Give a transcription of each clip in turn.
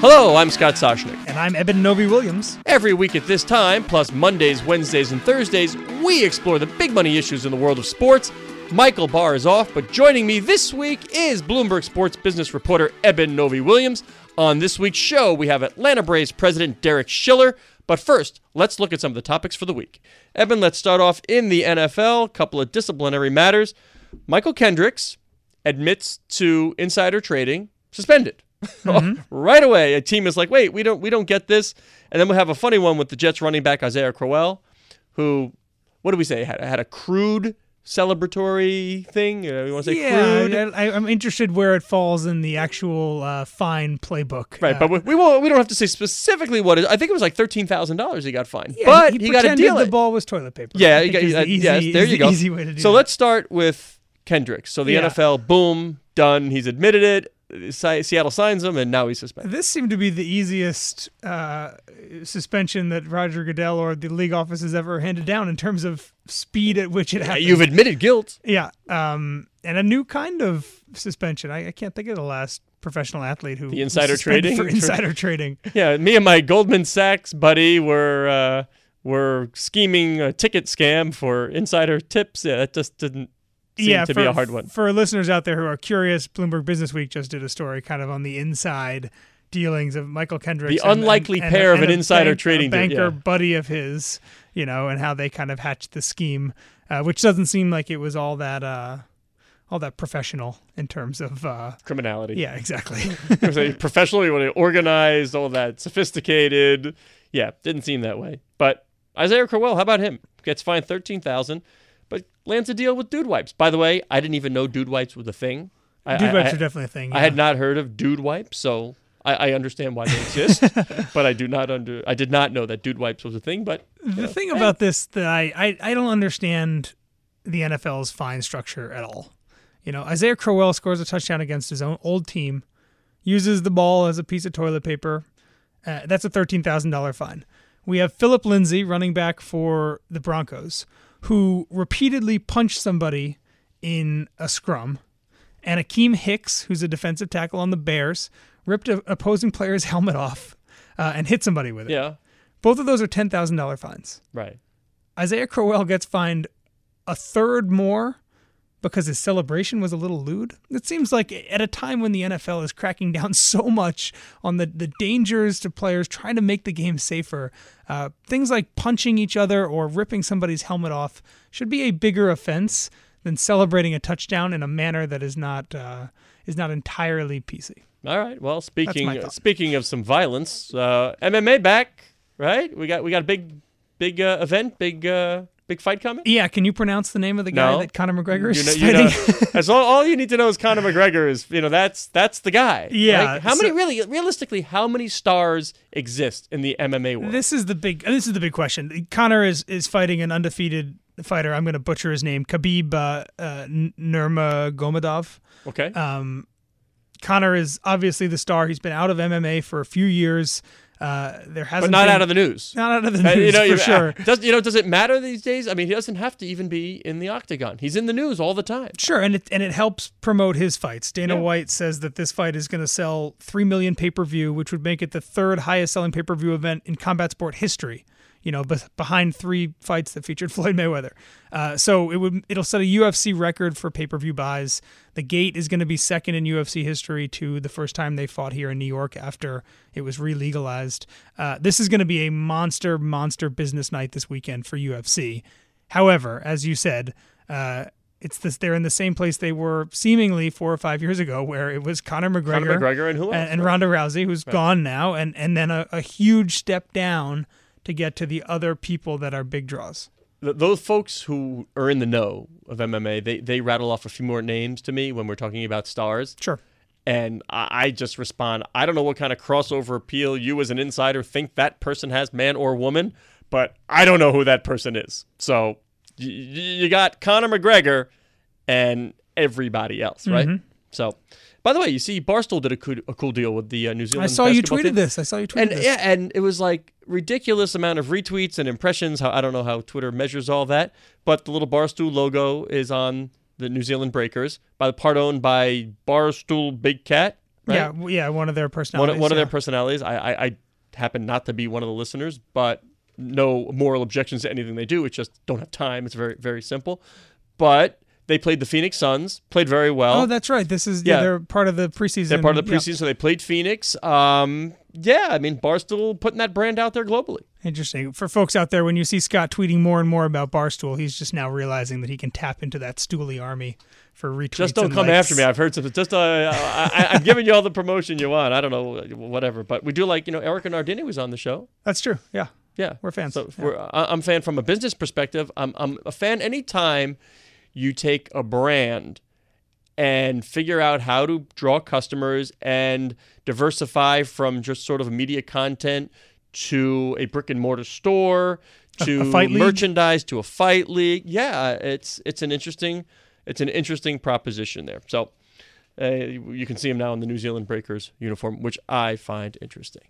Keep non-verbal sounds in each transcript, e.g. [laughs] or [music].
Hello, I'm Scott Soshnick. And I'm Eben Novy Williams. Every week at this time, plus Mondays, Wednesdays, and Thursdays, we explore the big money issues in the world of sports. Michael Barr is off, but joining me this week is Bloomberg Sports business reporter Eben Novy Williams. On this week's show, we have Atlanta Braves president Derek Schiller. But first, let's look at some of the topics for the week. Eben, let's start off in the NFL. A couple of disciplinary matters. Mychal Kendricks admits to insider trading, suspended. Mm-hmm. [laughs] right away, a team is like, "Wait, we don't we don't get this." And then we have a funny one with the Jets running back Isaiah Crowell, who what do we say had had a crude celebratory thing? Uh, you want to say yeah, crude? I, am interested where it falls in the actual uh, fine playbook. Right, uh, but we, we won't. We don't have to say specifically what it. I think it was like thirteen thousand dollars he got fined, yeah, but he, he got a deal. The ball was toilet paper. Yeah, you got, the easy, yes. There you the go. Easy way to do so that. let's start with Kendricks. So the Yeah. NFL, boom, done. He's admitted it. Seattle signs him, and now he's suspended. This seemed to be the easiest uh, suspension that Roger Goodell or the league office has ever handed down in terms of speed at which it Yeah, happened. You've admitted guilt. Yeah, um, and a new kind of suspension. I, I can't think of the last professional athlete who The insider trading? for [laughs] insider trading. Yeah, me and my Goldman Sachs buddy were uh, were scheming a ticket scam for insider tips. Yeah, that just didn't yeah, to for, be a hard one. For listeners out there who are curious, Bloomberg Business Week just did a story kind of on the inside dealings of Mychal Kendricks. The and- unlikely and- pair and of an insider bank- trading banker yeah. buddy of his, you know, and how they kind of hatched the scheme, uh, which doesn't seem like it was all that uh, all that professional in terms of uh, Criminality. yeah, exactly. [laughs] it was a professionally organized, all that sophisticated. Yeah, didn't seem that way. But Isaiah Crowell, how about him? Gets fined thirteen thousand, lands a deal with Dude Wipes. By the way, I didn't even know Dude Wipes was a thing. I, Dude I- wipes I- are definitely a thing. I had not heard of Dude Wipes, so I, I understand why they exist, [laughs] but I do not under. I did not know that Dude Wipes was a thing. But The thing about this that I, I, I don't understand the NFL's fine structure at all. You know, Isaiah Crowell scores a touchdown against his own old team, uses the ball as a piece of toilet paper. Uh, that's a thirteen thousand dollar fine. We have Philip Lindsay, running back for the Broncos, who repeatedly punched somebody in a scrum, and Akiem Hicks, who's a defensive tackle on the Bears, ripped an opposing player's [laughs] helmet off uh, and hit somebody with it. yeah, Both of those are ten thousand dollar fines. right. Isaiah Crowell gets fined a third more because his celebration was a little lewd. It seems like at a time when the NFL is cracking down [laughs] so much on the, the dangers to players trying to make the game safer, uh, things like punching each other or ripping somebody's helmet off should be a bigger offense than celebrating a touchdown in a manner that is not uh, is not entirely PC. All right. Well, speaking speaking of some violence, uh, MMA back. Right. We got we got a big big uh, event, big uh, big fight coming. Yeah, can you pronounce the name of the guy No. that Conor McGregor is You know, you [laughs] know, that's all, all you need to know is Conor McGregor is you know that's that's the guy. Yeah, Like, how many really realistically how many stars exist in the MMA world? This is the big. This is the big question. Conor is is fighting an undefeated fighter. I'm going to butcher his name. Khabib uh, uh, Nurmagomedov. okay. Um, Conor is obviously the star. He's been out of MMA for a few years. Uh, there hasn't but not been, out of the news. not out of the Uh, news you know, for sure. [laughs] Does, you know, does it matter these days? I mean, he doesn't have to even be in the octagon. He's in the news all the time. Sure, and it and it helps promote his fights. Dana Yeah. White says that this fight is going to sell three million pay per view, which would make it the third highest selling pay per view event in combat sport history. You know, behind three fights that featured [laughs] Floyd Mayweather. Uh, so it would it'll set a UFC record for pay per view buys. The gate is going to be second in UFC history to the first time they fought here in New York after it was re-legalized. Uh, this is going to be a monster, monster business night this weekend for UFC. However, as you said, uh, it's this. They're in the same place they were seemingly four or five years ago, where it was Conor McGregor, Conor McGregor and who else? and, and right? Ronda Rousey, who's gone now, and and then a, a huge step down to get to the other people that are big draws. Those folks who are in the know of MMA, they they rattle off a few more names to me when we're talking about stars. Sure. And I, I just respond, I don't know what kind of crossover appeal you as an insider think that person has, man or woman, but I don't know who that person is. So y- y- you got Conor McGregor and everybody else, right? Mm-hmm. So, by the way, you see, Barstool did a cool, a cool deal with the uh, New Zealand. I saw you tweeted team. this. I saw you tweeted and this. yeah, and it was like ridiculous amount of retweets and impressions. How I don't know how Twitter measures all that, but the little Barstool logo is on the New Zealand Breakers by the part owned by Barstool Big Cat. right? Yeah, yeah, one of their one, personalities. one of their personalities. I, I, I happen not to be one of the listeners, but no moral objections to anything they do. It's just don't have time. It's very very simple. But they played the Phoenix Suns, played very well. Oh, that's right. This is yeah. Yeah. They're part of the preseason. They're part of the yeah. preseason, so they played Phoenix. Um, yeah, I mean Barstool putting that brand out there globally. Interesting for folks out there. When you see Scott tweeting more and more about Barstool, he's just now realizing that he can tap into that Stoolie army for retweets. Just don't come likes. after me. I've heard some. Just uh, I, I, I'm giving you all the promotion you want. I don't know, whatever. But we do like you know Erika Nardini was on the show. That's true. Yeah, Yeah, We're fans. So Yeah. we're, I'm a fan from a business perspective. I'm I'm a fan anytime you take a brand and figure out how to draw customers and diversify from just sort of media content to a brick and mortar store to a league? merchandise to a fight league. Yeah, it's it's an interesting it's an interesting proposition there. So uh, you can see him now in the New Zealand Breakers uniform, which I find interesting.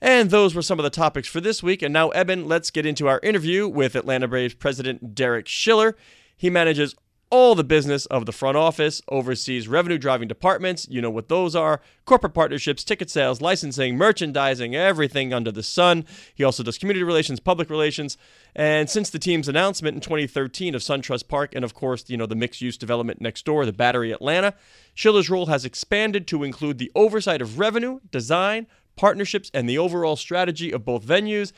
And those were some of the topics for this week. And now, Eben, let's get into our interview with Atlanta Braves president Derek Schiller. He manages all the business of the front office, oversees revenue driving departments. You know what those are corporate partnerships, ticket sales, licensing, merchandising, everything under the sun. He also does community relations, public relations. And since the team's announcement in 2013 of SunTrust Park and, of course, you know, the mixed use development next door, the Battery Atlanta, Schiller's role has expanded to include the oversight of revenue, design, partnerships, and the overall strategy of both venues.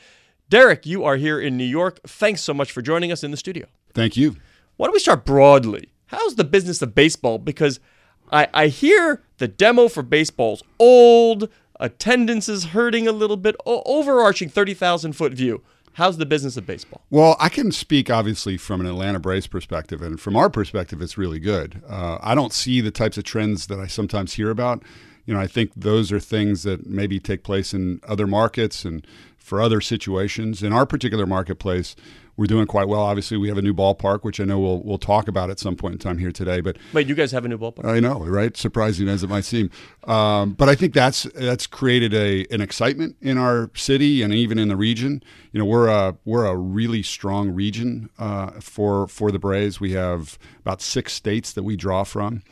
Derek, you are here in New York. Thanks so much for joining us in the studio. Thank you. Why don't we start broadly? How's the business of baseball? Because I, I hear the demo for baseball's old, attendance is hurting a little bit, o- overarching 30,000 foot view. How's the business of baseball? Well, I can speak obviously from an Atlanta Braves perspective, and from our perspective, it's really good. Uh, I don't see the types of trends that I sometimes hear about. You know, I think those are things that maybe take place in other markets and for other situations. In our particular marketplace, we're doing quite well. Obviously, we have a new ballpark, which I know we'll we'll talk about at some point in time here today. But Wait, you guys have a new ballpark? I know, right? Surprising as it might seem, um, but I think that's that's created a an excitement in our city and even in the region. You know, we're a we're a really strong region uh, for for the Braves. We have about six states that we draw from,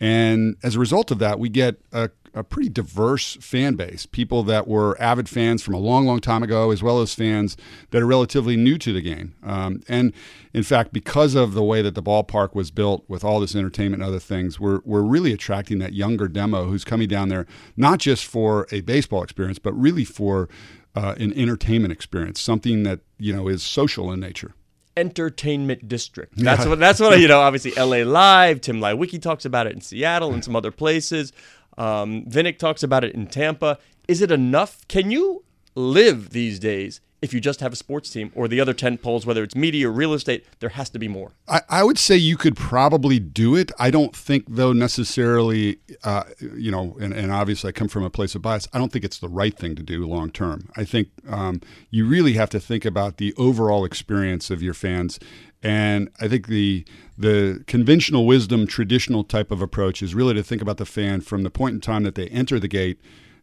and as a result of that, we get a a pretty diverse fan base. People that were avid fans from a long, long time ago, as well as fans that are relatively new to the game. Um, and in fact, because of the way that the ballpark was built with all this entertainment and other things, we're, we're really attracting that younger demo who's coming down there, not just for a baseball experience, but really for uh, an entertainment experience, something that, you know, is social in nature. entertainment district. That's what that's what you know. Obviously, L.A. Live. Tim Leiweke talks about it in Seattle and some other places. Um, Vinik talks about it in Tampa. Is it enough? Can you live these days if you just have a sports team or the other tent poles, whether it's media or real estate? There has to be more. I, I would say you could probably do it. I don't think, though, necessarily, uh, you know, and, and obviously I come from a place of bias. I don't think it's the right thing to do long term. I think um, you really have to think about the overall experience of your fans. And I think the the conventional wisdom, traditional type of approach is really to think about the fan from the point in time that they enter the gate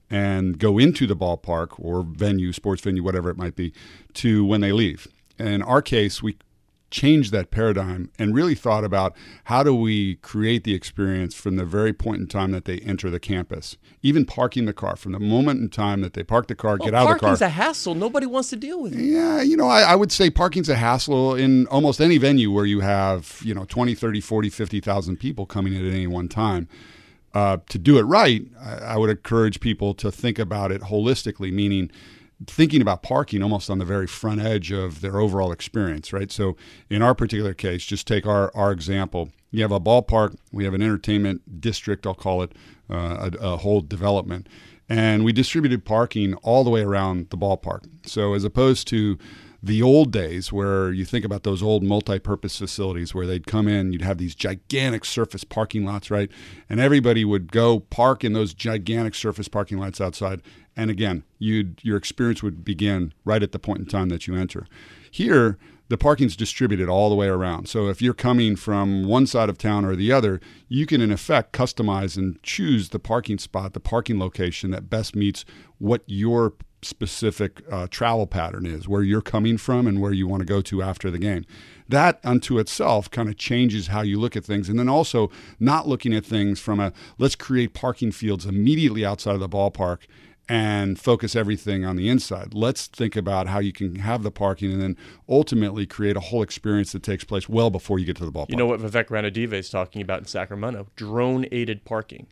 and go into the ballpark or venue, sports venue, whatever it might be, to when they leave. In our case, we changed that paradigm and really thought about how do we create the experience from the very point in time that they enter the campus, even parking the car, from the moment in time that they park the car, get out of the car. parking's a hassle. Nobody wants to deal with it. Yeah, you know, I, I would say parking's a hassle in almost any venue where you have, you know, 20, 30, 40, 50,000 people coming in at any one time. Uh, to do it right, I, I would encourage people to think about it holistically, meaning thinking about parking almost on the very front edge of their overall experience, right? So in our particular case, just take our, our example. You have a ballpark, we have an entertainment district, I'll call it, uh, a, a whole development. And we distributed parking all the way around the ballpark. So as opposed to the old days where you think about those old multi-purpose facilities where they'd come in you'd have these gigantic surface parking lots right? And everybody would go park in those gigantic surface parking lots outside. And again you'd your experience would begin right at the point in time that you enter. Here the parking's distributed all the way around. So if you're coming from one side of town or the other, you can in effect customize and choose the parking spot, the parking location that best meets what your specific uh, travel pattern is, where you're coming from and where you want to go to after the game. That unto itself kind of changes how you look at things. And then also not looking at things from a let's create parking fields immediately outside of the ballpark and focus everything on the inside. Let's think about how you can have the parking and then ultimately create a whole experience that takes place well before you get to the ballpark. You know what Vivek Ranadive is talking about in Sacramento? Drone aided parking.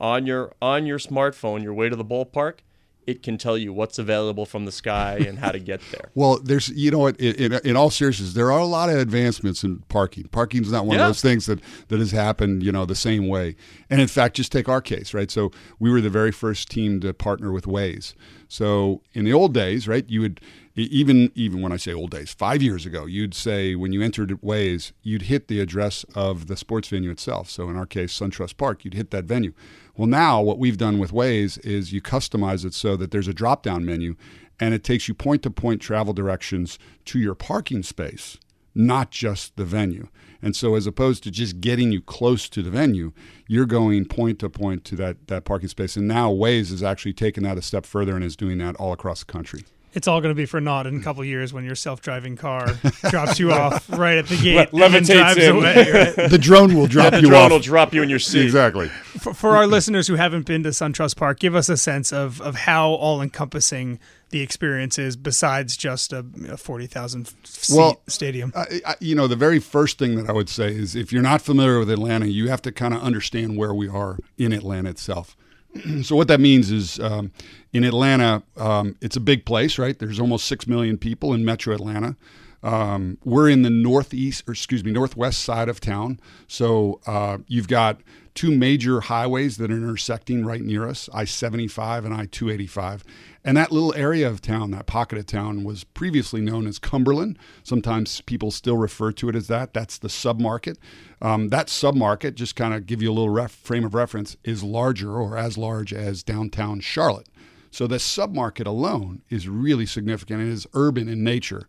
On your on your smartphone, your way to the ballpark, it can tell you what's available from the sky and how to get [laughs] there. Well, there's, you know what, in, in, all seriousness, there are a lot of advancements in parking. Parking's not one Yeah. of those things that, that has happened, you know, the same way. And in fact, just take our case, right? So we were the very first team to partner with Waze. So in the old days, right, you would, even even when I say old days, five years ago, you'd say when you entered Waze, you'd hit the address of the sports venue itself. So in our case, SunTrust Park, you'd hit that venue. Well, now what we've done with Waze is you customize it so that there's a drop down menu and it takes you point to point travel directions to your parking space, not just the venue. And so, as opposed to just getting you close to the venue, you're going point to point to that, that parking space. And now Waze has actually taken that a step further and is doing that all across the country. It's all going to be for naught in a couple of years when your self-driving car [laughs] drops you off right at the gate Le- and then levitates drives in. away. Right? [laughs] The drone will drop The you drone off. will drop you in your seat. exactly. For, for our listeners who haven't been to SunTrust Park, give us a sense of of how all-encompassing the experience is, besides just a, a forty thousand seat Well, stadium. I, I, you know, the very first thing that I would say is if you're not familiar with Atlanta, you have to kind of understand where we are in Atlanta itself. [clears throat] so what that means is um, in Atlanta, um, it's a big place, right? There's almost six million people in Metro Atlanta. Um, we're in the northeast, or excuse me, northwest side of town. So uh, you've got two major highways that are intersecting right near us I 75 and I 285. And that little area of town, that pocket of town, was previously known as Cumberland. Sometimes people still refer to it as that. That's the submarket. Um, that submarket, just kind of give you a little ref- frame of reference, is larger or as large as downtown Charlotte. So the submarket alone is really significant and is urban in nature.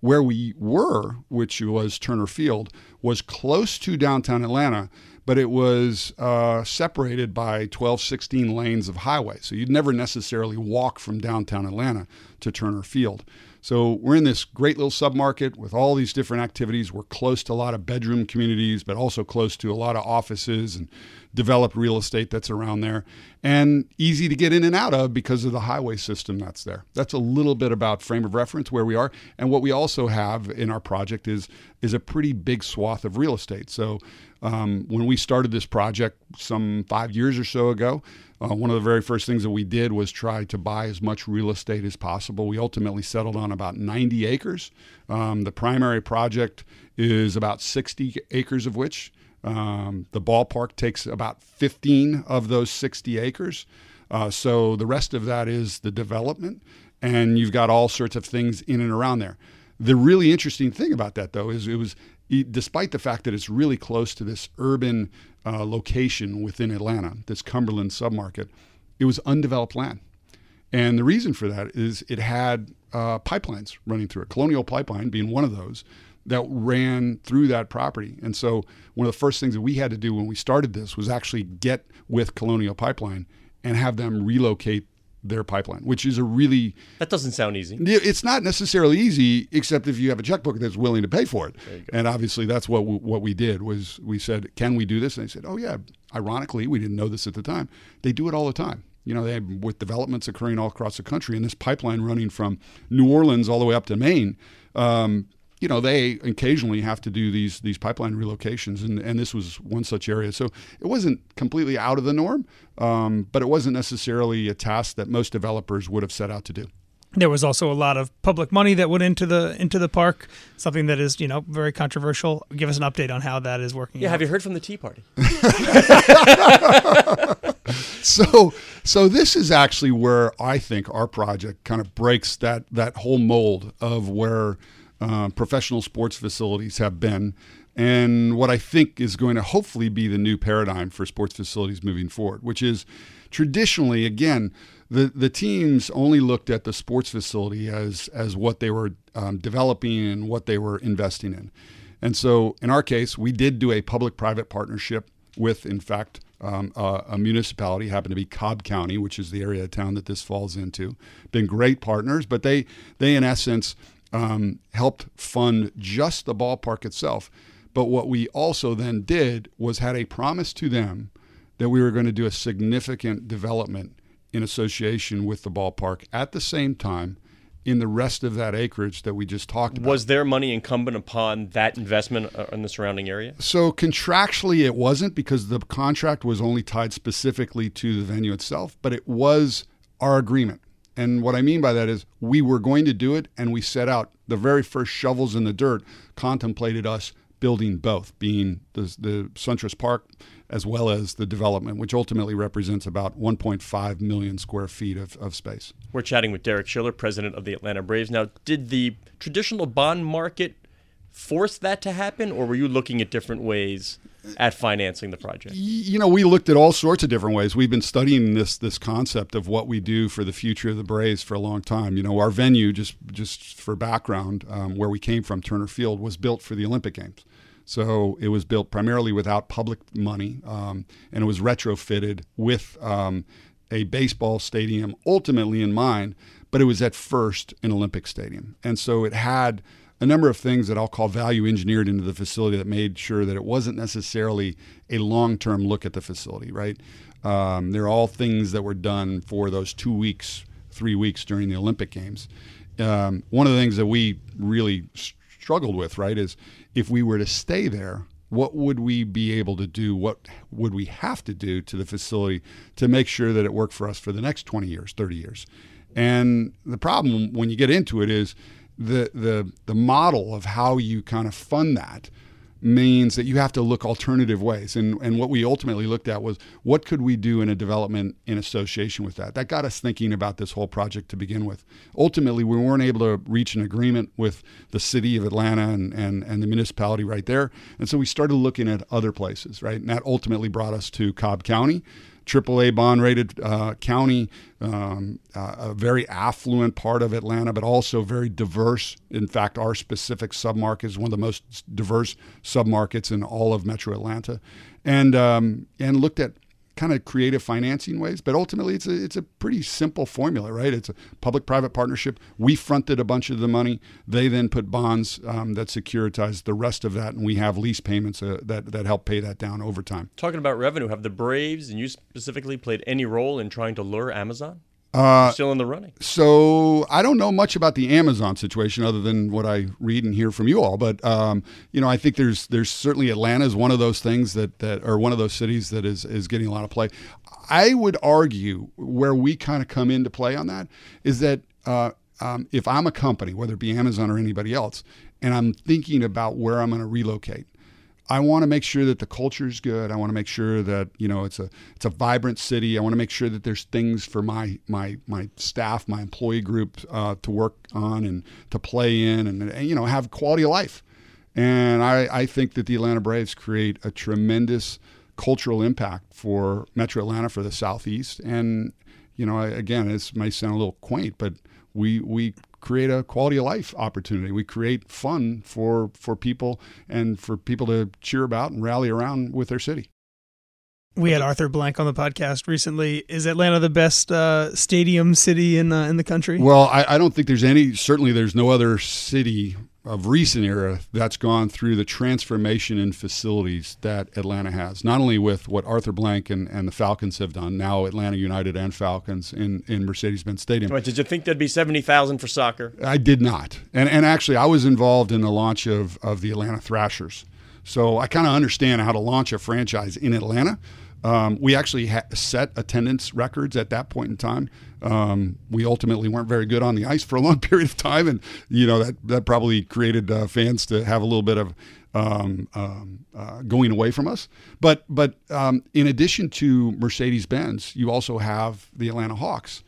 Where we were, which was Turner Field, was close to downtown Atlanta, but it was uh, separated by 12, 16 lanes of highway. So you'd never necessarily walk from downtown Atlanta to Turner Field. So we're in this great little submarket with all these different activities. We're close to a lot of bedroom communities, but also close to a lot of offices and developed real estate that's around there and easy to get in and out of because of the highway system that's there. That's a little bit about frame of reference where we are. And what we also have in our project is is a pretty big swath of real estate. So um, when we started this project some five years or so ago, uh, one of the very first things that we did was try to buy as much real estate as possible. We ultimately settled on about 90 acres. Um, the primary project is about 60 acres of which um, the ballpark takes about 15 of those 60 acres. Uh, so the rest of that is the development, and you've got all sorts of things in and around there. The really interesting thing about that, though, is it was, despite the fact that it's really close to this urban uh, location within Atlanta, this Cumberland submarket, it was undeveloped land. And the reason for that is it had uh, pipelines running through it, Colonial Pipeline being one of those that ran through that property. And so one of the first things that we had to do when we started this was actually get with Colonial Pipeline and have them relocate their pipeline, which is a really That doesn't sound easy. It's not necessarily easy, except if you have a checkbook that's willing to pay for it. And obviously, that's what we, what we did was we said, "Can we do this?" And they said, "Oh yeah." Ironically, we didn't know this at the time. They do it all the time. You know, they have, with developments occurring all across the country, and this pipeline running from New Orleans all the way up to Maine. Um, you know, they occasionally have to do these these pipeline relocations, and, and this was one such area. So it wasn't completely out of the norm, um, but it wasn't necessarily a task that most developers would have set out to do. There was also a lot of public money that went into the into the park, something that is you know very controversial. Give us an update on how that is working. Yeah, out. have you heard from the Tea Party? [laughs] so so this is actually where I think our project kind of breaks that that whole mold of where uh, professional sports facilities have been and what I think is going to hopefully be the new paradigm for sports facilities moving forward, which is traditionally again the the teams only looked at the sports facility as as what they were um, developing and what they were investing in. And so, in our case, we did do a public private partnership with, in fact, um, a, a, municipality, happened to be Cobb County, which is the area of town that this falls into. Been great partners, but they they in essence um, helped fund just the ballpark itself. But what we also then did was had a promise to them that we were going to do a significant development in association with the ballpark at the same time in the rest of that acreage that we just talked about. Was their money incumbent upon that investment uh, in the surrounding area? So contractually, it wasn't because the contract was only tied specifically to the venue itself, but it was our agreement. And what I mean by that is we were going to do it, and we set out the very first shovels in the dirt contemplated us building both, being the, the SunTrust Park as well as the development, which ultimately represents about 1.5 million square feet of, of space. We're chatting with Derek Schiller, president of the Atlanta Braves. Now, did the traditional bond market force that to happen, or were you looking at different ways at financing the project? You know, we looked at all sorts of different ways. We've been studying this this concept of what we do for the future of the Braves for a long time. You know, our venue, just just for background, um, where we came from, Turner Field, was built for the Olympic Games. So it was built primarily without public money, um, and it was retrofitted with um, a baseball stadium ultimately in mind, but it was at first an Olympic stadium. And so it had a number of things that I'll call value engineered into the facility that made sure that it wasn't necessarily a long term look at the facility, right? Um, they're all things that were done for those two weeks, three weeks during the Olympic Games. Um, one of the things that we really struggled with, right, is if we were to stay there, what would we be able to do? What would we have to do to the facility to make sure that it worked for us for the next 20 years, 30 years? And the problem when you get into it is the the the model of how you kind of fund that means that you have to look alternative ways. And, and what we ultimately looked at was what could we do in a development in association with that? That got us thinking about this whole project to begin with. Ultimately, we weren't able to reach an agreement with the city of Atlanta and, and, and the municipality right there. And so we started looking at other places, right? And that ultimately brought us to Cobb County. AAA bond rated uh, county, um, uh, a very affluent part of Atlanta, but also very diverse. In fact, our specific submarket is one of the most diverse submarkets in all of Metro Atlanta, and um, and looked at kind of creative financing ways. But ultimately, it's a, it's a pretty simple formula, right? It's a public private partnership. We fronted a bunch of the money. They then put bonds um, that securitize the rest of that, and we have lease payments uh, that, that help pay that down over time. Talking about revenue, have the Braves and you specifically played any role in trying to lure Amazon? Uh, still in the running. So I don't know much about the Amazon situation other than what I read and hear from you all. But um, you know, I think there's there's certainly Atlanta is one of those things that that or one of those cities that is is getting a lot of play. I would argue where we kind of come into play on that is that uh, um, if I'm a company, whether it be Amazon or anybody else, and I'm thinking about where I'm going to relocate, I want to make sure that the culture is good. I want to make sure that you know it's a it's a vibrant city. I want to make sure that there's things for my my my staff, my employee group uh, to work on and to play in, and, and, you know have quality of life. And I, I think that the Atlanta Braves create a tremendous cultural impact for Metro Atlanta for the Southeast. And you know, again, this may sound a little quaint, but we we create a quality of life opportunity. We create fun for for people and for people to cheer about and rally around with their city. We had Arthur Blank on the podcast recently. Is Atlanta the best uh, stadium city in uh, in the country? Well, I, I don't think there's any. Certainly, there's no other city of recent era that's gone through the transformation in facilities that Atlanta has. Not only with what Arthur Blank and, and the Falcons have done, now Atlanta United and Falcons in, in Mercedes-Benz Stadium. Wait, did you think there'd be 70,000 for soccer? I did not. And, and actually, I was involved in the launch of, of the Atlanta Thrashers. So I kind of understand how to launch a franchise in Atlanta. Um, we actually ha- set attendance records at that point in time. Um, we ultimately weren't very good on the ice for a long [laughs] period of time, and you know that that probably created uh, fans to have a little bit of um, um uh, going away from us. But but um, in addition to Mercedes Benz, you also have the Atlanta Hawks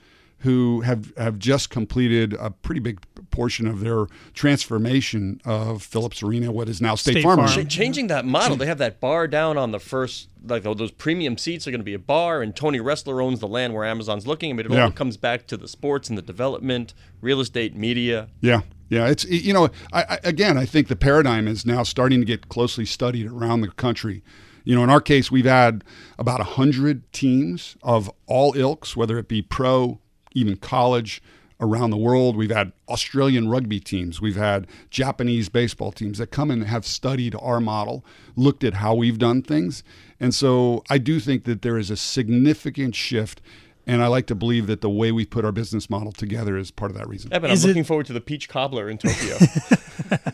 who have, have just completed a pretty big portion of their transformation of Phillips Arena, what is now State, State Farm. Farm. changing that model, they have that bar down on the first, like oh, those premium seats are going to be a bar, and Tony Ressler owns the land where Amazon's looking. I mean, it yeah. all comes back to the sports and the development, real estate, media. Yeah, yeah, it's you know, I, I, again, I think the paradigm is now starting to get closely studied around the country You know, in our case, we've had about 100 teams of all ilks, whether it be pro, even college, around the world. We've had Australian rugby teams, we've had Japanese baseball teams that come and have studied our model, looked at how we've done things. And so I do think that there is a significant shift. And I like to believe that the way we put our business model together is part of that reason. Evan, Is I'm it- looking forward to the peach cobbler in Tokyo. [laughs]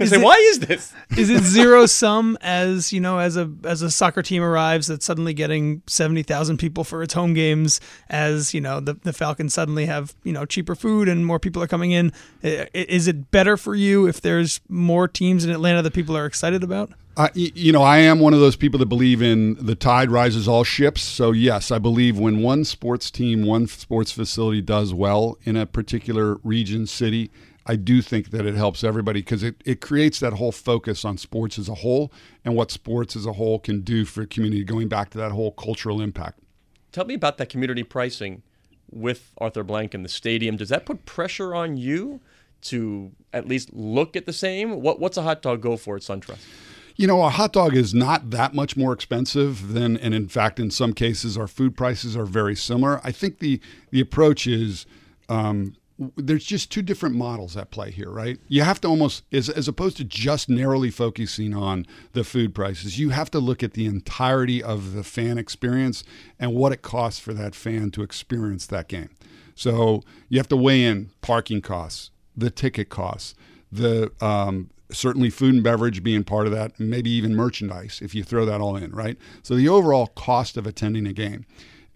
I Is say, it- why is this? [laughs] is it zero sum as you know as a as a soccer team arrives that's suddenly getting 70,000 people for its home games as you know the the Falcons suddenly have you know cheaper food and more people are coming in I- i- is it better for you if there's more teams in Atlanta that people are excited about I, y- you know, I am one of those people that believe in the tide rises all ships. So, yes, I believe when one sports team, one sports facility does well in a particular region, city, I do think that it helps everybody because it, it creates that whole focus on sports as a whole and what sports as a whole can do for a community, going back to that whole cultural impact. Tell me about that community pricing with Arthur Blank and the stadium. Does that put pressure on you to at least look at the same? What What's a hot dog go for at SunTrust? You know, a hot dog is not that much more expensive than, and in fact, in some cases, our food prices are very similar. I think the the approach is um, there's just two different models at play here, right? You have to almost, as, as opposed to just narrowly focusing on the food prices, you have to look at the entirety of the fan experience and what it costs for that fan to experience that game. So you have to weigh in parking costs, the ticket costs, the um, certainly food and beverage being part of that, maybe even merchandise if you throw that all in, right? So the overall cost of attending a game.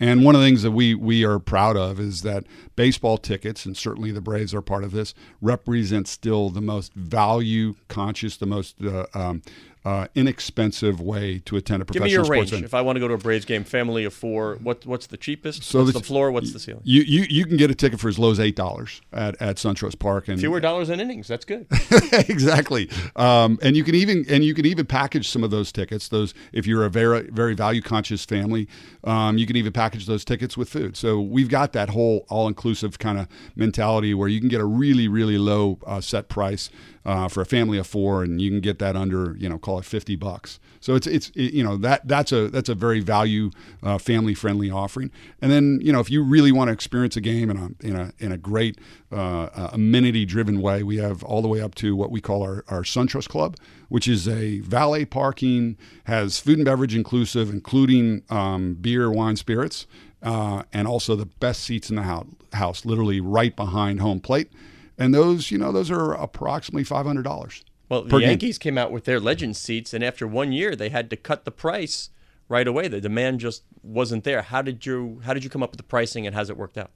And one of the things that we we are proud of is that baseball tickets, and certainly the Braves are part of this, represent still the most value conscious, the most uh, um, uh, inexpensive way to attend a professional Give me your range. venue. If I want to go to a Braves game, family of four, what What's the cheapest? So what's the- the floor? What's the ceiling? You, you you can get a ticket for as low as eight dollars at, at SunTrust Park, and Fewer dollars in innings. That's good. [laughs] exactly. Um, and you can even and you can even package some of those tickets. Those if you're a very very value conscious family, um, you can even package those tickets with food. So we've got that whole all inclusive kind of mentality where you can get a really really low uh, set price uh, for a family of four, and you can get that under you know call it fifty bucks. So it's it's it, you know that that's a that's a very value uh, family friendly offering. And then you know if you really want to experience a game in a in a in a great uh, amenity driven way, we have all the way up to what we call our our SunTrust Club, which is a valet parking, has food and beverage inclusive, including um, beer, wine, spirits, uh, and also the best seats in the house, house, literally right behind home plate. And those, you know, those are approximately five hundred dollars. Well, the Per game. Yankees came out with their legend seats, and after one year, they had to cut the price right away. The demand just wasn't there. How did you How did you come up with the pricing, and how's it worked out?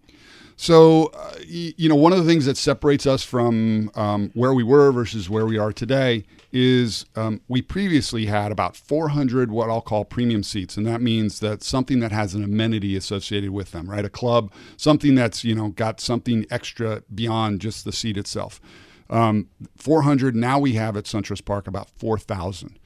So, uh, you know, one of the things that separates us from um, where we were versus where we are today is um, we previously had about 400 what I'll call premium seats, and that means that something that has an amenity associated with them, right? A club, something that's you know got something extra beyond just the seat itself. Um, 400 now we have at SunTrust Park about 4,000,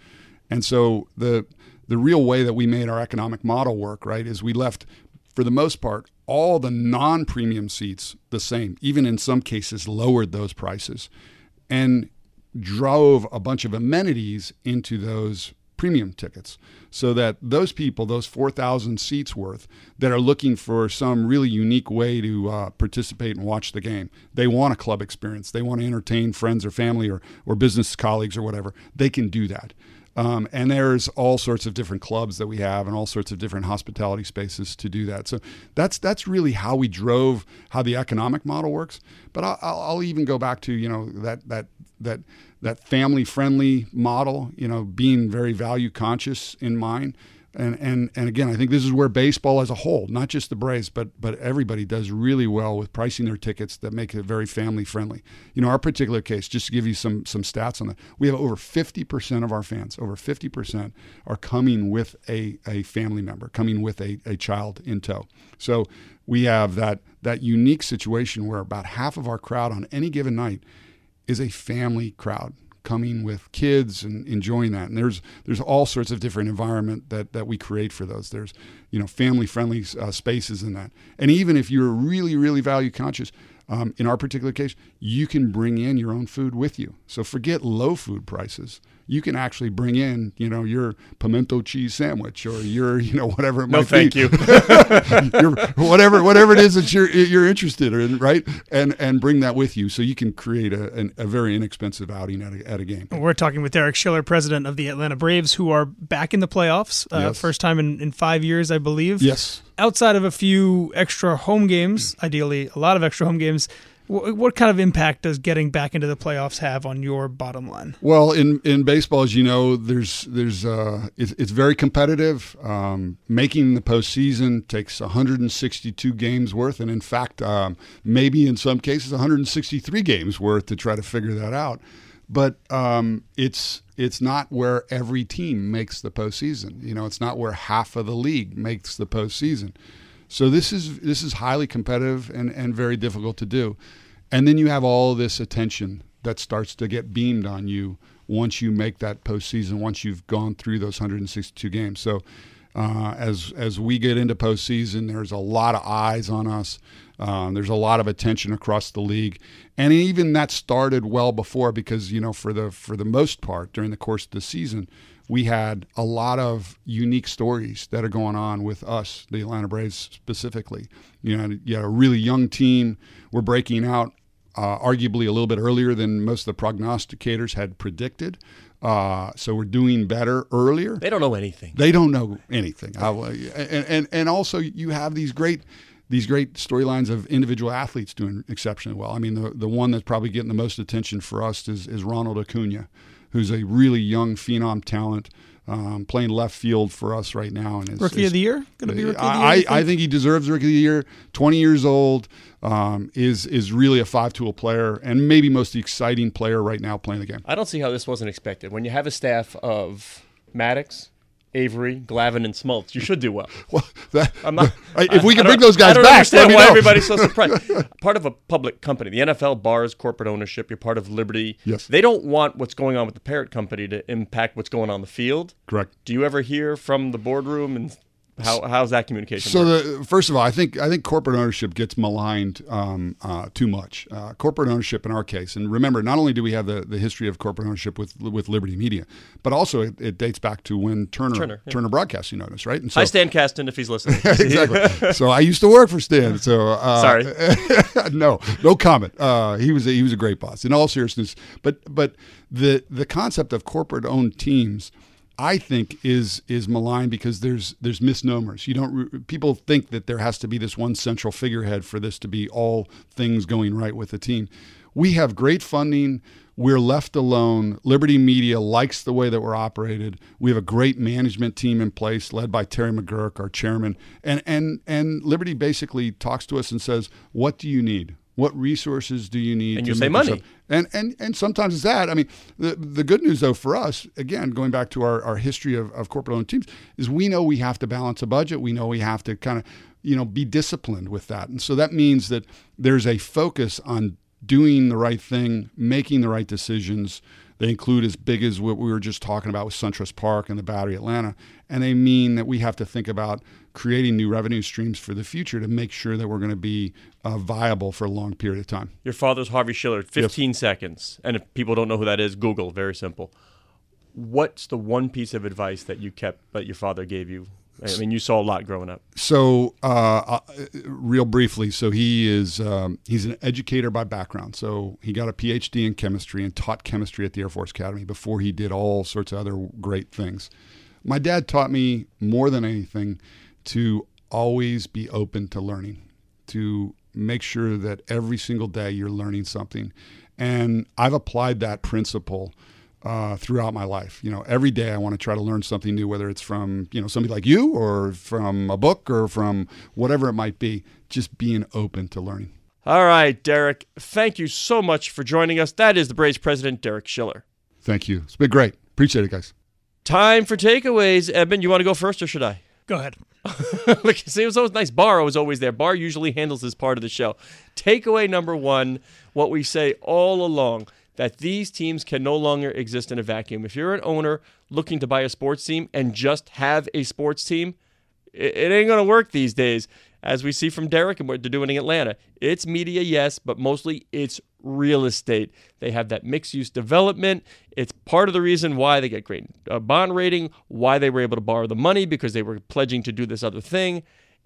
and so the the real way that we made our economic model work, right, is we left for the most part, all the non premium seats the same, even in some cases lowered those prices and drove a bunch of amenities into those premium tickets so that those people, those 4,000 seats worth that are looking for some really unique way to uh, participate and watch the game, they want a club experience, they want to entertain friends or family or, or business colleagues or whatever, they can do that. Um, and there's all sorts of different clubs that we have and all sorts of different hospitality spaces to do that. So that's that's really how we drove how the economic model works. But I'll, I'll even go back to you know that that that that family friendly model. You know, being very value conscious in mind. And, and and again, I think this is where baseball as a whole, not just the Braves, but but everybody does really well with pricing their tickets that make it very family friendly. You know, our particular case, just to give you some some stats on that, we have over 50% of our fans, over 50% are coming with a, a family member, coming with a, a child in tow. So we have that that unique situation where about half of our crowd on any given night is a family crowd coming with kids and enjoying that. And there's there's all sorts of different environment that that we create for those. There's you know family friendly uh, spaces in that. And even if you're really really value conscious, um, in our particular case, you can bring in your own food with you. So forget low food prices. You can actually bring in, you know, your pimento cheese sandwich or your, you know, whatever it No, might thank be. Thank you. [laughs] your, whatever whatever it is that you're you're interested in, right? And and bring that with you so you can create a, an, a very inexpensive outing at a, at a game. We're talking with Derek Schiller, president of the Atlanta Braves, who are back in the playoffs. Uh, Yes. First time in, in five years, I believe. Yes. Outside of a few extra home games, ideally a lot of extra home games, wh- what kind of impact does getting back into the playoffs have on your bottom line? Well, in, in baseball, as you know, there's there's uh, it's, it's very competitive. Um, making the postseason takes 162 games worth, and in fact, um, maybe in some cases 163 games worth to try to figure that out. But um, it's it's not where every team makes the postseason. You know, it's not where half of the league makes the postseason. So this is this is highly competitive and, and very difficult to do. And then you have all this attention that starts to get beamed on you once you make that postseason, once you've gone through those 162 games. So uh, as as we get into postseason, there's a lot of eyes on us. Um, there's a lot of attention across the league, and even that started well before because you know for the for the most part during the course of the season, we had a lot of unique stories that are going on with us, the Atlanta Braves specifically. You know, you had a really young team. We're breaking out uh, arguably a little bit earlier than most of the prognosticators had predicted. Uh, so we're doing better earlier. They don't know anything. They don't know anything. I, and, and and also you have these great these great storylines of individual athletes doing exceptionally well. I mean, the the one that's probably getting the most attention for us is is Ronald Acuna, who's a really young phenom talent. Um, playing left field for us right now, and is, Rookie is- of the year? Going to be rookie of the year? I, you I think he deserves Rookie of the Year. Twenty years old, um, is is really a five tool player and maybe most exciting player right now playing the game. I don't see how this wasn't expected. When you have a staff of Maddux, Avery, Glavine, and Smoltz, you should do well. [laughs] Well, that, I'm not, if we I can bring those guys I don't back, understand let me why know. everybody's so [laughs] surprised. part of a public company, the NFL bars corporate ownership. You're part of Liberty. Yes. They don't want what's going on with the parent company to impact what's going on the field. Correct. Do you ever hear from the boardroom and how how's that communication? So the first of all, I think I think corporate ownership gets maligned um, uh, too much. Uh, corporate ownership in our case, and remember, not only do we have the, the history of corporate ownership with with Liberty Media, but also it, it dates back to when Turner Turner, Turner, yeah. Broadcasting noticed, right? And so Hi, Stan Kasten, if he's listening. [laughs] exactly. so I used to work for Stan. So uh, Sorry. [laughs] no, no comment. Uh, he was a, he was a great boss. In all seriousness, but but the the concept of corporate owned teams. I think is is maligned because there's there's misnomers. You don't people think that there has to be this one central figurehead for this to be all things going right with the team. We have great funding. We're left alone. Liberty Media likes the way that we're operated. We have a great management team in place, led by Terry McGuirk, our chairman. And and and Liberty basically talks to us and says, "What do you need? What resources do you need?" And to you say money. up?" And and and sometimes it's that. I mean, the the good news though for us, again, going back to our, our history of, of corporate owned teams, is we know we have to balance a budget. We know we have to kind of, you know, be disciplined with that. And so that means that there's a focus on doing the right thing, making the right decisions. They include as big as what we were just talking about with SunTrust Park and the Battery Atlanta. And they mean that we have to think about creating new revenue streams for the future to make sure that we're going to be uh, viable for a long period of time. Your father's Harvey Schiller, 15 seconds. And if people don't know who that is, Google, very simple. What's the one piece of advice that you kept that your father gave you? I mean, you saw a lot growing up. So, uh, uh, real briefly, so he is um, he's an educator by background. So he got a PhD in chemistry and taught chemistry at the Air Force Academy before he did all sorts of other great things. My dad taught me more than anything to always be open to learning, to make sure that every single day you're learning something, and I've applied that principle uh, throughout my life. You know, every day I want to try to learn something new, whether it's from you know somebody like you or from a book or from whatever it might be. Just being open to learning. All right, Derek, thank you so much for joining us. That is the Braves president, Derek Schiller. Thank you. It's been great. Appreciate it, guys. Time for takeaways. Eben, you want to go first or should I? Go ahead. [laughs] Look, see, it was always nice. Barr was always there. Barr usually handles this part of the show. Takeaway number one what we say all along that these teams can no longer exist in a vacuum. If you're an owner looking to buy a sports team and just have a sports team, it, it ain't to work these days. As we see from Derek and what they're doing in Atlanta. It's media, yes, but mostly it's real estate. They have that mixed use development. It's part of the reason why they get great uh, bond rating, why they were able to borrow the money because they were pledging to do this other thing.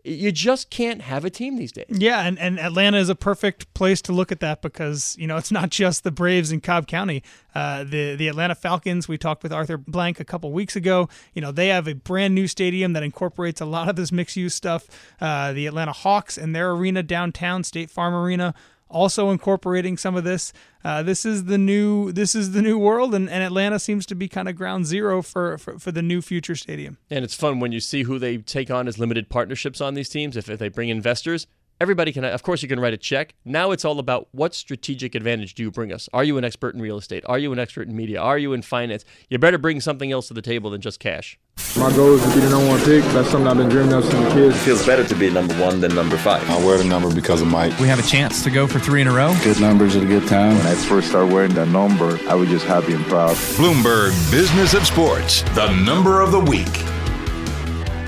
You just can't have a team these days. Yeah, and, and Atlanta is a perfect place to look at that because you know it's not just the Braves in Cobb County. Uh, the the Atlanta Falcons. We talked with Arthur Blank a couple weeks ago. You know they have a brand new stadium that incorporates a lot of this mixed use stuff. Uh, the Atlanta Hawks and their arena downtown, State Farm Arena, also incorporating some of this. Uh, this is the new this is the new world, and, and Atlanta seems to be kind of ground zero for, for, for the new future stadium. And it's fun when you see who they take on as limited partnerships on these teams. If, if they bring investors, everybody can of course you can write a check. Now it's all about what strategic advantage do you bring us? Are you an expert in real estate? Are you an expert in media? Are you in finance? You better bring something else to the table than just cash. My goal is to be the number one pick. That's something i've been dreaming of since a kid. It feels better to be number one than number five. I wear the number because of mike. We have a chance to go for three in a row. Good numbers at a good time. When i first started wearing that number i was just happy and proud. Bloomberg business of sports the number of the week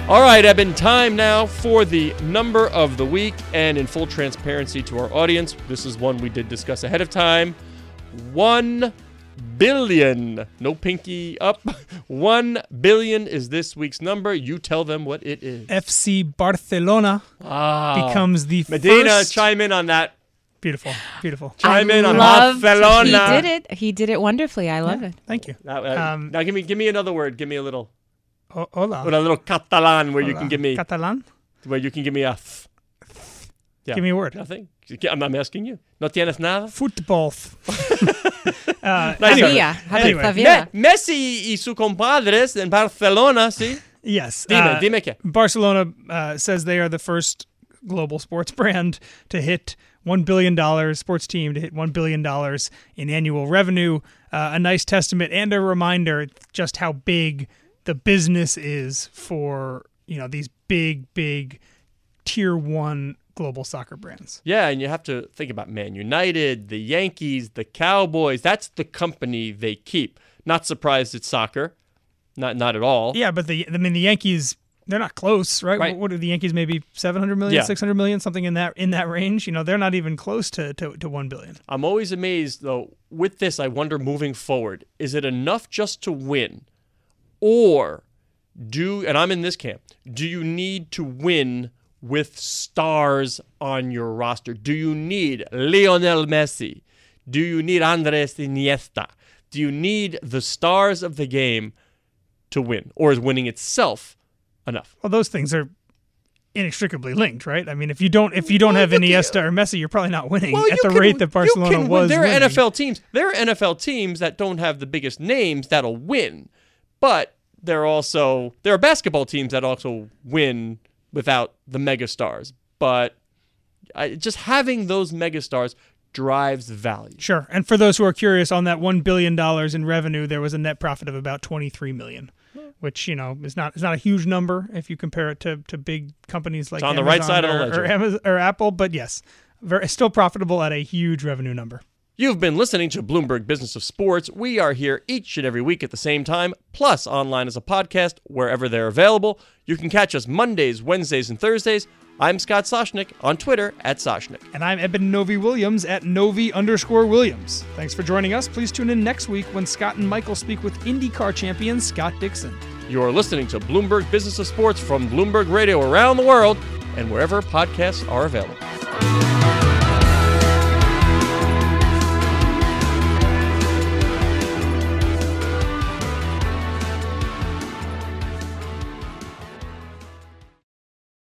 all right, Eben, time now for the number of the week. And in full transparency to our audience, this is one we did discuss ahead of time. One billion. No pinky up. [laughs] One billion is this week's number. You tell them what it is. FC Barcelona ah, becomes the Medina, first... chime in on that. Beautiful, beautiful. Chime I in on Barcelona. He did it. He did it wonderfully. I love Yeah, it. Thank you. Now, uh, Um, now give me give me another word. Give me a little ho- hola. or a little Catalan where you can give me Catalan. where you can give me a th- yeah. Give me a word. nothing. I'm, I'm asking you. No tienes nada. Football. [laughs] uh, Nice anyway, Tavia. Anyway. Me- Messi y su compadres en Barcelona, sí. yes. Dime, uh, dime qué. Barcelona uh, says they are the first global sports [laughs] brand to hit $1 billion, sports team to hit $1 billion in annual revenue. Uh, a nice testament and a reminder just how big the business is for, you know, these big, big tier one global soccer brands. Yeah, and you have to think about Man United, the Yankees, the Cowboys. That's the company they keep. Not surprised it's soccer. Not not at all. Yeah, but the I mean the Yankees they're not close, right? Right. What are the Yankees maybe 700 million, Yeah. 600 million, something in that in that range, you know, they're not even close to to, to 1 billion. I'm always amazed though. With this, I wonder moving forward, is it enough just to win, or do? And I'm in this camp. Do you need to win with stars on your roster? Do you need Lionel Messi? Do you need Andres Iniesta? Do you need the stars of the game to win, or is winning itself enough? Well, those things are inextricably linked, right? I mean, if you don't if you don't Well, have Iniesta or Messi, you're probably not winning Well, at the can- rate that Barcelona you can was. There are winning. NFL teams. There are NFL teams that don't have the biggest names that'll win, but there are also there are basketball teams that also win without the megastars. But I, just having those megastars drives value. Sure. And for those who are curious, on that one billion dollars in revenue, there was a net profit of about twenty three million, which you know is not is not a huge number if you compare it to, to big companies like It's on the right Amazon side of the or, ledger. or, Amazon, or Apple. But yes, very, still profitable at a huge revenue number. You've been listening to Bloomberg Business of Sports. We are here each and every week at the same time, plus online as a podcast wherever they're available. You can catch us Mondays, Wednesdays, and Thursdays. I'm Scott Soshnick on Twitter at Soshnick. And I'm Eben Novy Williams at Novy underscore Williams. Thanks for joining us. Please tune in next week when Scott and Michael speak with IndyCar champion Scott Dixon. You're listening to Bloomberg Business of Sports from Bloomberg Radio around the world and wherever podcasts are available.